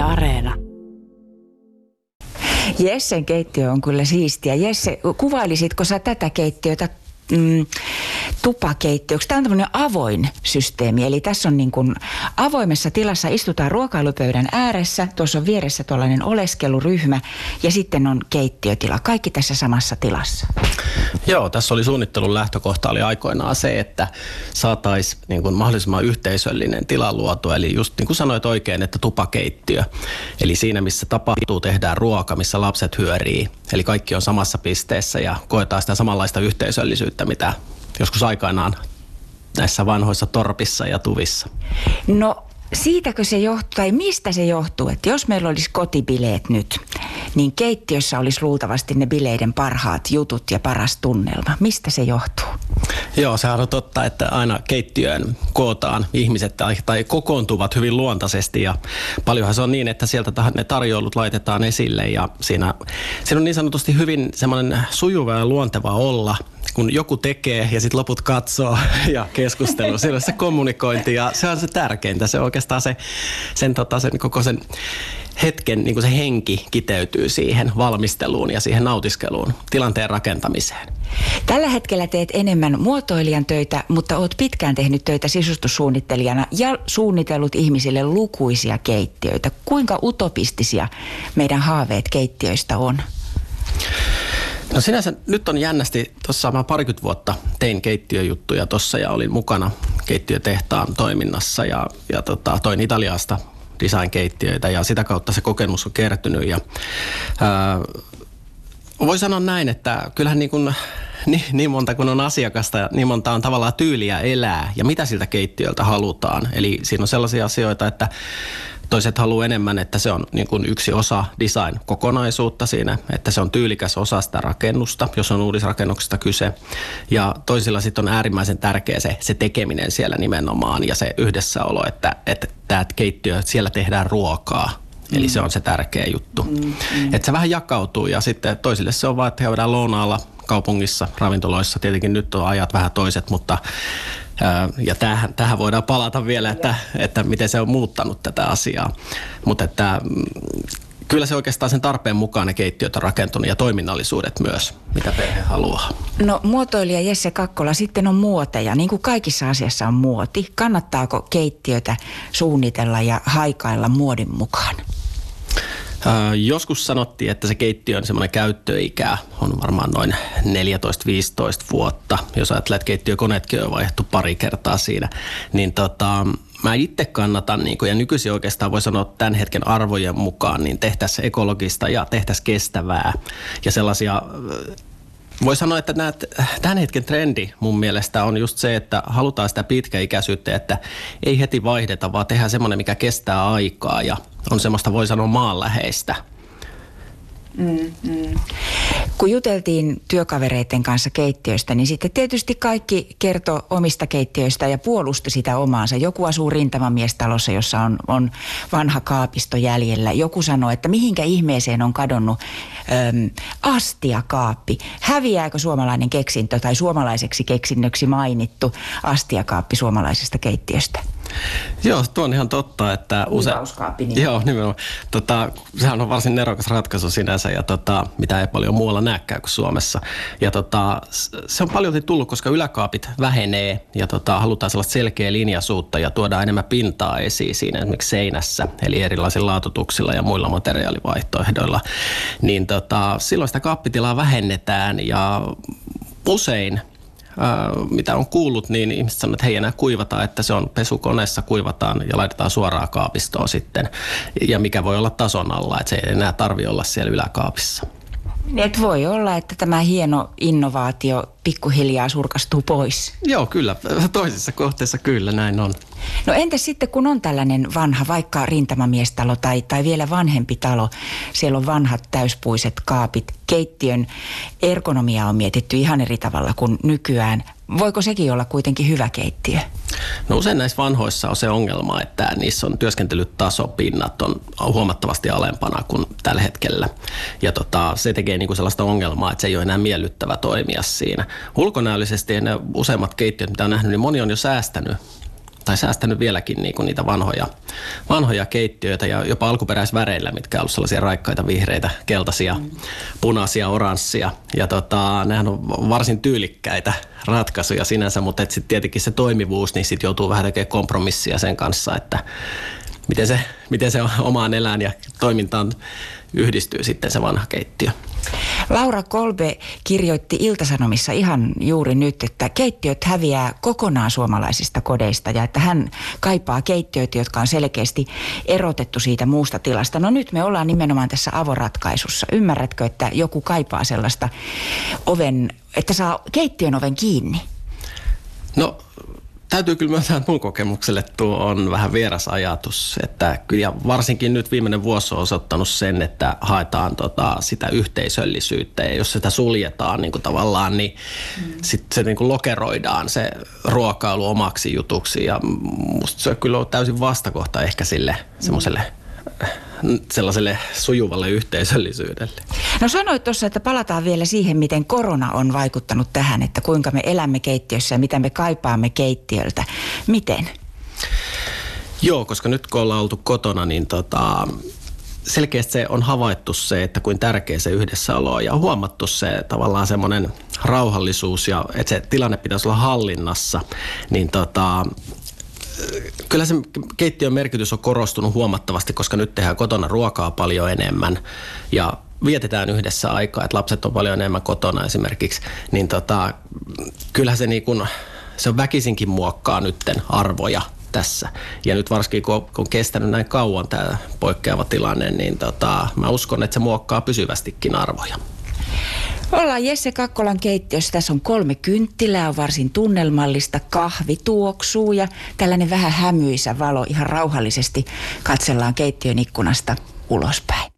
Areena. Jessen keittiö on kyllä siistiä. Jesse, kuvailisitko sä tätä keittiötä mm, tupakeittiöksi. Tämä on tämmöinen avoin systeemi, eli tässä on niin kuin avoimessa tilassa istutaan ruokailupöydän ääressä, tuossa on vieressä tuollainen oleskeluryhmä ja sitten on keittiötila. Kaikki tässä samassa tilassa. Joo, tässä oli suunnittelun lähtökohta oli aikoinaan se, että saataisiin niin kuin mahdollisimman yhteisöllinen tila luotu, eli just niin kuin sanoit oikein, että tupakeittiö. Eli siinä, missä tapahtuu, tehdään ruoka, missä lapset hyörii. Eli kaikki on samassa pisteessä ja koetaan sitä samanlaista yhteisöllisyyttä, mitä joskus aikanaan näissä vanhoissa torpissa ja tuvissa? No siitäkö se johtuu, tai mistä se johtuu, että jos meillä olisi kotibileet nyt, niin keittiössä olisi luultavasti ne bileiden parhaat jutut ja paras tunnelma. Mistä se johtuu? Joo, sehän on totta, että aina keittiöön kootaan ihmiset tai, tai kokoontuvat hyvin luontaisesti ja paljonhan se on niin, että sieltä ne tarjoulut laitetaan esille ja siinä, siinä on niin sanotusti hyvin semmoinen sujuva ja luonteva olla – kun joku tekee ja sitten loput katsoo ja keskustelu, on se kommunikointi ja se on se tärkeintä. Se oikeastaan se, sen, tota, sen koko sen hetken niin kuin se henki kiteytyy siihen valmisteluun ja siihen nautiskeluun, tilanteen rakentamiseen. Tällä hetkellä teet enemmän muotoilijan töitä, mutta oot pitkään tehnyt töitä sisustussuunnittelijana ja suunnitellut ihmisille lukuisia keittiöitä. Kuinka utopistisia meidän haaveet keittiöistä on? No sinänsä nyt on jännästi, tuossa mä parikymmentä vuotta tein keittiöjuttuja tuossa ja olin mukana keittiötehtaan toiminnassa ja, ja tota, toin Italiasta design-keittiöitä ja sitä kautta se kokemus on kertynyt ja ää, voi sanoa näin, että kyllähän niin kuin niin, niin monta kuin on asiakasta niin monta on tavallaan tyyliä elää ja mitä siltä keittiöltä halutaan. Eli siinä on sellaisia asioita, että Toiset haluaa enemmän, että se on niin kuin yksi osa design-kokonaisuutta siinä, että se on tyylikäs osa sitä rakennusta, jos on uudisrakennuksesta kyse. Ja toisilla sitten on äärimmäisen tärkeä se, se tekeminen siellä nimenomaan ja se yhdessäolo, että, että tämä keittiö, että siellä tehdään ruokaa, Eli mm. se on se tärkeä juttu. Mm, mm. Että se vähän jakautuu ja sitten toisille se on vaan, että käydään lounaalla kaupungissa, ravintoloissa. Tietenkin nyt on ajat vähän toiset, mutta ja tähän, tähän voidaan palata vielä, että, että miten se on muuttanut tätä asiaa. Mutta että mm, kyllä se oikeastaan sen tarpeen mukaan ne keittiöt on rakentunut ja toiminnallisuudet myös, mitä perhe haluaa. No muotoilija Jesse Kakkola, sitten on muoteja. Niin kuin kaikissa asiassa on muoti. Kannattaako keittiötä suunnitella ja haikailla muodin mukaan? Joskus sanottiin, että se keittiö on semmoinen käyttöikä, on varmaan noin 14-15 vuotta. Jos ajattelee, että keittiökoneetkin on vaihdettu pari kertaa siinä, niin tota, mä itse kannatan, niin kuin, ja nykyisin oikeastaan voi sanoa tämän hetken arvojen mukaan, niin tehtäisiin ekologista ja tehtäisiin kestävää ja sellaisia voi sanoa, että nämä, tämän hetken trendi mun mielestä on just se, että halutaan sitä pitkäikäisyyttä, että ei heti vaihdeta, vaan tehdään semmoinen, mikä kestää aikaa ja on semmoista, voi sanoa, maanläheistä – Mm, mm. Kun juteltiin työkavereiden kanssa keittiöistä, niin sitten tietysti kaikki kertoo omista keittiöistä ja puolusti sitä omaansa. Joku asuu rintamamiestalossa, jossa on, on vanha kaapisto jäljellä. Joku sanoo, että mihinkä ihmeeseen on kadonnut äm, astiakaappi. Häviääkö suomalainen keksintö tai suomalaiseksi keksinnöksi mainittu astiakaappi suomalaisesta keittiöstä? Joo, tuo on ihan totta, että usein... Niin. Joo, nimenomaan. Tota, sehän on varsin nerokas ratkaisu sinänsä, ja tota, mitä ei paljon muualla näkään kuin Suomessa. Ja tota, se on paljon tullut, koska yläkaapit vähenee, ja tota, halutaan sellaista selkeä linjasuutta, ja tuodaan enemmän pintaa esiin siinä esimerkiksi seinässä, eli erilaisilla laatutuksilla ja muilla materiaalivaihtoehdoilla. Niin tota, silloin sitä kaappitilaa vähennetään, ja usein mitä on kuullut, niin ihmiset sanoo, että hei enää kuivata, että se on pesukoneessa kuivataan ja laitetaan suoraan kaapistoon sitten. Ja mikä voi olla tason alla, että se ei enää tarvi olla siellä yläkaapissa. Niin, et voi olla, että tämä hieno innovaatio pikkuhiljaa surkastuu pois. Joo, kyllä. Toisessa kohteessa kyllä näin on. No entä sitten, kun on tällainen vanha, vaikka rintamamiestalo tai, tai vielä vanhempi talo, siellä on vanhat täyspuiset kaapit, keittiön ergonomia on mietitty ihan eri tavalla kuin nykyään. Voiko sekin olla kuitenkin hyvä keittiö? No usein näissä vanhoissa on se ongelma, että niissä on työskentelytaso, pinnat on huomattavasti alempana kuin tällä hetkellä. Ja tota, se tekee niinku sellaista ongelmaa, että se ei ole enää miellyttävä toimia siinä. Ulkonäöllisesti ne useimmat keittiöt, mitä on nähnyt, niin moni on jo säästänyt tai säästänyt vieläkin niin kuin niitä vanhoja, vanhoja keittiöitä ja jopa alkuperäisväreillä, mitkä on ollut sellaisia raikkaita vihreitä, keltaisia, mm. punaisia, oranssia. Ja tota, nehän on varsin tyylikkäitä ratkaisuja sinänsä, mutta sitten tietenkin se toimivuus, niin sitten joutuu vähän tekemään kompromissia sen kanssa, että miten se, miten se omaan elään ja toimintaan yhdistyy sitten se vanha keittiö. Laura Kolbe kirjoitti Iltasanomissa ihan juuri nyt, että keittiöt häviää kokonaan suomalaisista kodeista ja että hän kaipaa keittiöitä, jotka on selkeästi erotettu siitä muusta tilasta. No nyt me ollaan nimenomaan tässä avoratkaisussa. Ymmärrätkö, että joku kaipaa sellaista oven, että saa keittiön oven kiinni? No täytyy kyllä myöntää, että mun kokemukselle tuo on vähän vieras ajatus. Että kyllä varsinkin nyt viimeinen vuosi on osoittanut sen, että haetaan tota, sitä yhteisöllisyyttä. Ja jos sitä suljetaan niin kuin tavallaan, niin mm. sitten se niin kuin lokeroidaan se ruokailu omaksi jutuksi. Ja musta se kyllä on täysin vastakohta ehkä sille mm. semmoiselle sellaiselle sujuvalle yhteisöllisyydelle. No sanoit tuossa, että palataan vielä siihen, miten korona on vaikuttanut tähän, että kuinka me elämme keittiössä ja mitä me kaipaamme keittiöltä. Miten? Joo, koska nyt kun ollaan oltu kotona, niin tota, selkeästi se on havaittu se, että kuin tärkeä se yhdessäolo on ja on huomattu se tavallaan semmoinen rauhallisuus ja että se tilanne pitäisi olla hallinnassa, niin tota, kyllä se keittiön merkitys on korostunut huomattavasti, koska nyt tehdään kotona ruokaa paljon enemmän ja vietetään yhdessä aikaa, että lapset on paljon enemmän kotona esimerkiksi, niin tota, kyllähän se, niin kun, se on väkisinkin muokkaa nytten arvoja tässä. Ja nyt varsinkin kun on kestänyt näin kauan tämä poikkeava tilanne, niin tota, mä uskon, että se muokkaa pysyvästikin arvoja. Ollaan Jesse Kakkolan keittiössä. Tässä on kolme kynttilää, on varsin tunnelmallista. Kahvi tuoksuu ja tällainen vähän hämyisä valo ihan rauhallisesti katsellaan keittiön ikkunasta ulospäin.